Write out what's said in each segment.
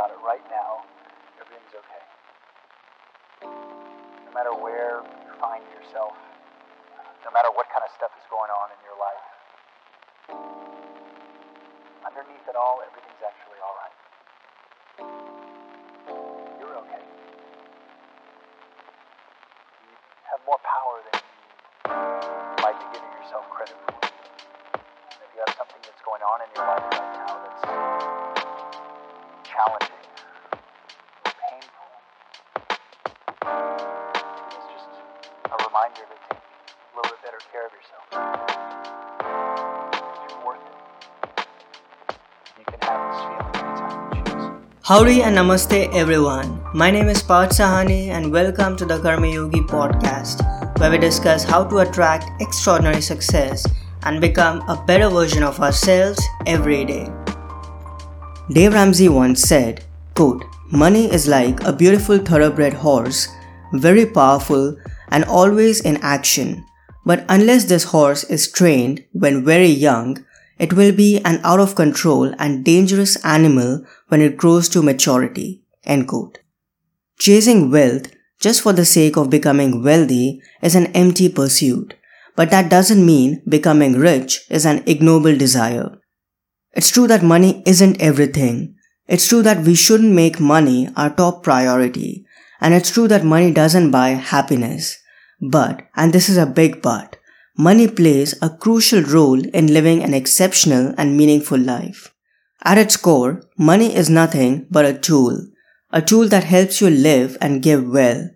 about it right now, everything's okay. No matter where you find yourself, no matter what kind of stuff is going on in your life, underneath it all, everything's actually alright. You're okay. You have more power than you might be giving yourself credit for. And if you have something that's going on in your life to take a little bit better care of yourself. Worth it. You can have this feeling anytime you choose. Howdy and namaste everyone. My name is Parth Sahani and welcome to the Karma Yogi podcast where we discuss how to attract extraordinary success and become a better version of ourselves every day. Dave Ramsey once said, quote, Money is like a beautiful thoroughbred horse, very powerful and always in action. But unless this horse is trained when very young, it will be an out of control and dangerous animal when it grows to maturity. Chasing wealth just for the sake of becoming wealthy is an empty pursuit, but that doesn't mean becoming rich is an ignoble desire. It's true that money isn't everything. It's true that we shouldn't make money our top priority. And it's true that money doesn't buy happiness. But, and this is a big but, money plays a crucial role in living an exceptional and meaningful life. At its core, money is nothing but a tool. A tool that helps you live and give well.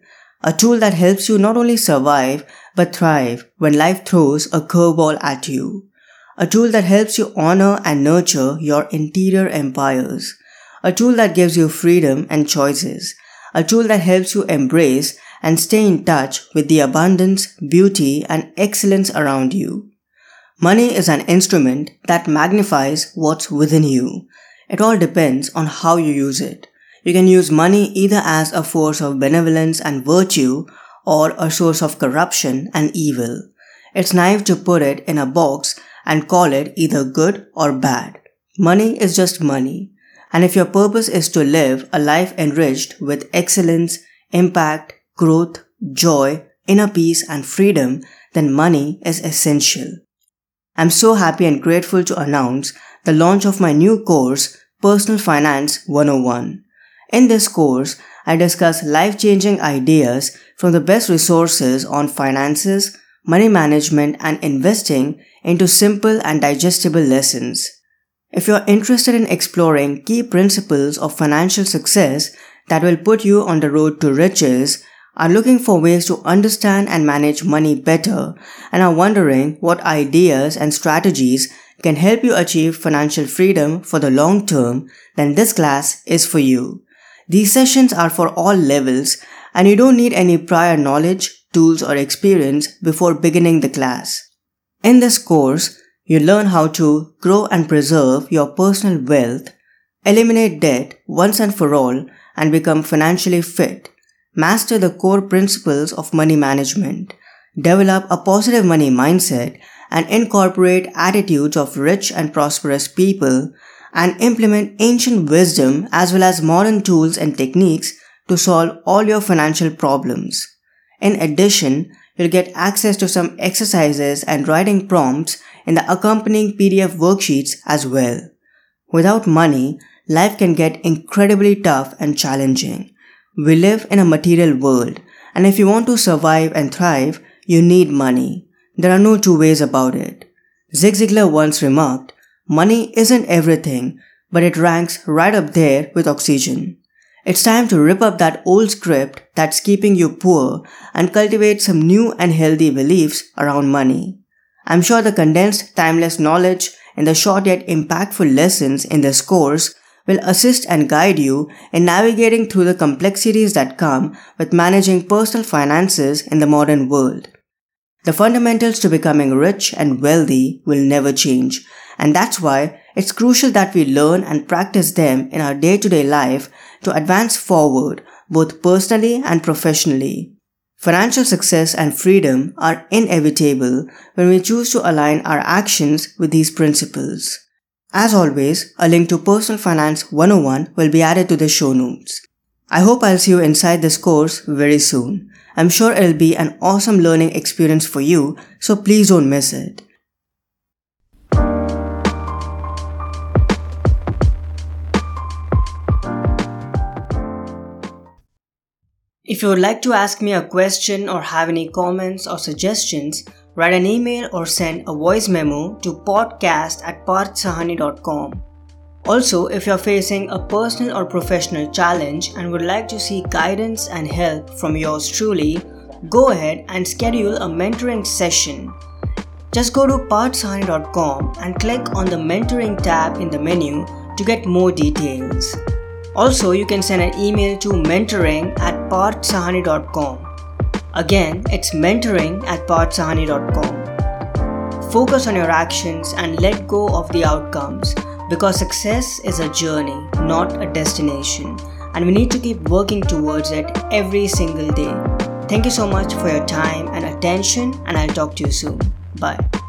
A tool that helps you not only survive, but thrive when life throws a curveball at you. A tool that helps you honor and nurture your interior empires. A tool that gives you freedom and choices. A tool that helps you embrace and stay in touch with the abundance, beauty, and excellence around you. Money is an instrument that magnifies what's within you. It all depends on how you use it. You can use money either as a force of benevolence and virtue or a source of corruption and evil. It's naive to put it in a box and call it either good or bad. Money is just money. And if your purpose is to live a life enriched with excellence, impact, growth, joy, inner peace, and freedom, then money is essential. I'm so happy and grateful to announce the launch of my new course, Personal Finance 101. In this course, I discuss life changing ideas from the best resources on finances, money management, and investing into simple and digestible lessons. If you're interested in exploring key principles of financial success that will put you on the road to riches, are looking for ways to understand and manage money better, and are wondering what ideas and strategies can help you achieve financial freedom for the long term, then this class is for you. These sessions are for all levels, and you don't need any prior knowledge, tools, or experience before beginning the class. In this course, you learn how to grow and preserve your personal wealth, eliminate debt once and for all, and become financially fit. Master the core principles of money management. Develop a positive money mindset and incorporate attitudes of rich and prosperous people and implement ancient wisdom as well as modern tools and techniques to solve all your financial problems. In addition, you'll get access to some exercises and writing prompts in the accompanying PDF worksheets as well. Without money, life can get incredibly tough and challenging. We live in a material world, and if you want to survive and thrive, you need money. There are no two ways about it. Zig Ziglar once remarked, money isn't everything, but it ranks right up there with oxygen. It's time to rip up that old script that's keeping you poor and cultivate some new and healthy beliefs around money. I'm sure the condensed, timeless knowledge and the short yet impactful lessons in this course will assist and guide you in navigating through the complexities that come with managing personal finances in the modern world. The fundamentals to becoming rich and wealthy will never change, and that's why it's crucial that we learn and practice them in our day to day life to advance forward, both personally and professionally. Financial success and freedom are inevitable when we choose to align our actions with these principles. As always, a link to Personal Finance 101 will be added to the show notes. I hope I'll see you inside this course very soon. I'm sure it'll be an awesome learning experience for you, so please don't miss it. If you would like to ask me a question or have any comments or suggestions, write an email or send a voice memo to podcast at parthsahani.com. Also, if you're facing a personal or professional challenge and would like to seek guidance and help from yours truly, go ahead and schedule a mentoring session. Just go to parthsahani.com and click on the mentoring tab in the menu to get more details. Also, you can send an email to mentoring at parthsahani.com. Again, it's mentoring at parthsahani.com. Focus on your actions and let go of the outcomes because success is a journey, not a destination, and we need to keep working towards it every single day. Thank you so much for your time and attention, and I'll talk to you soon. Bye.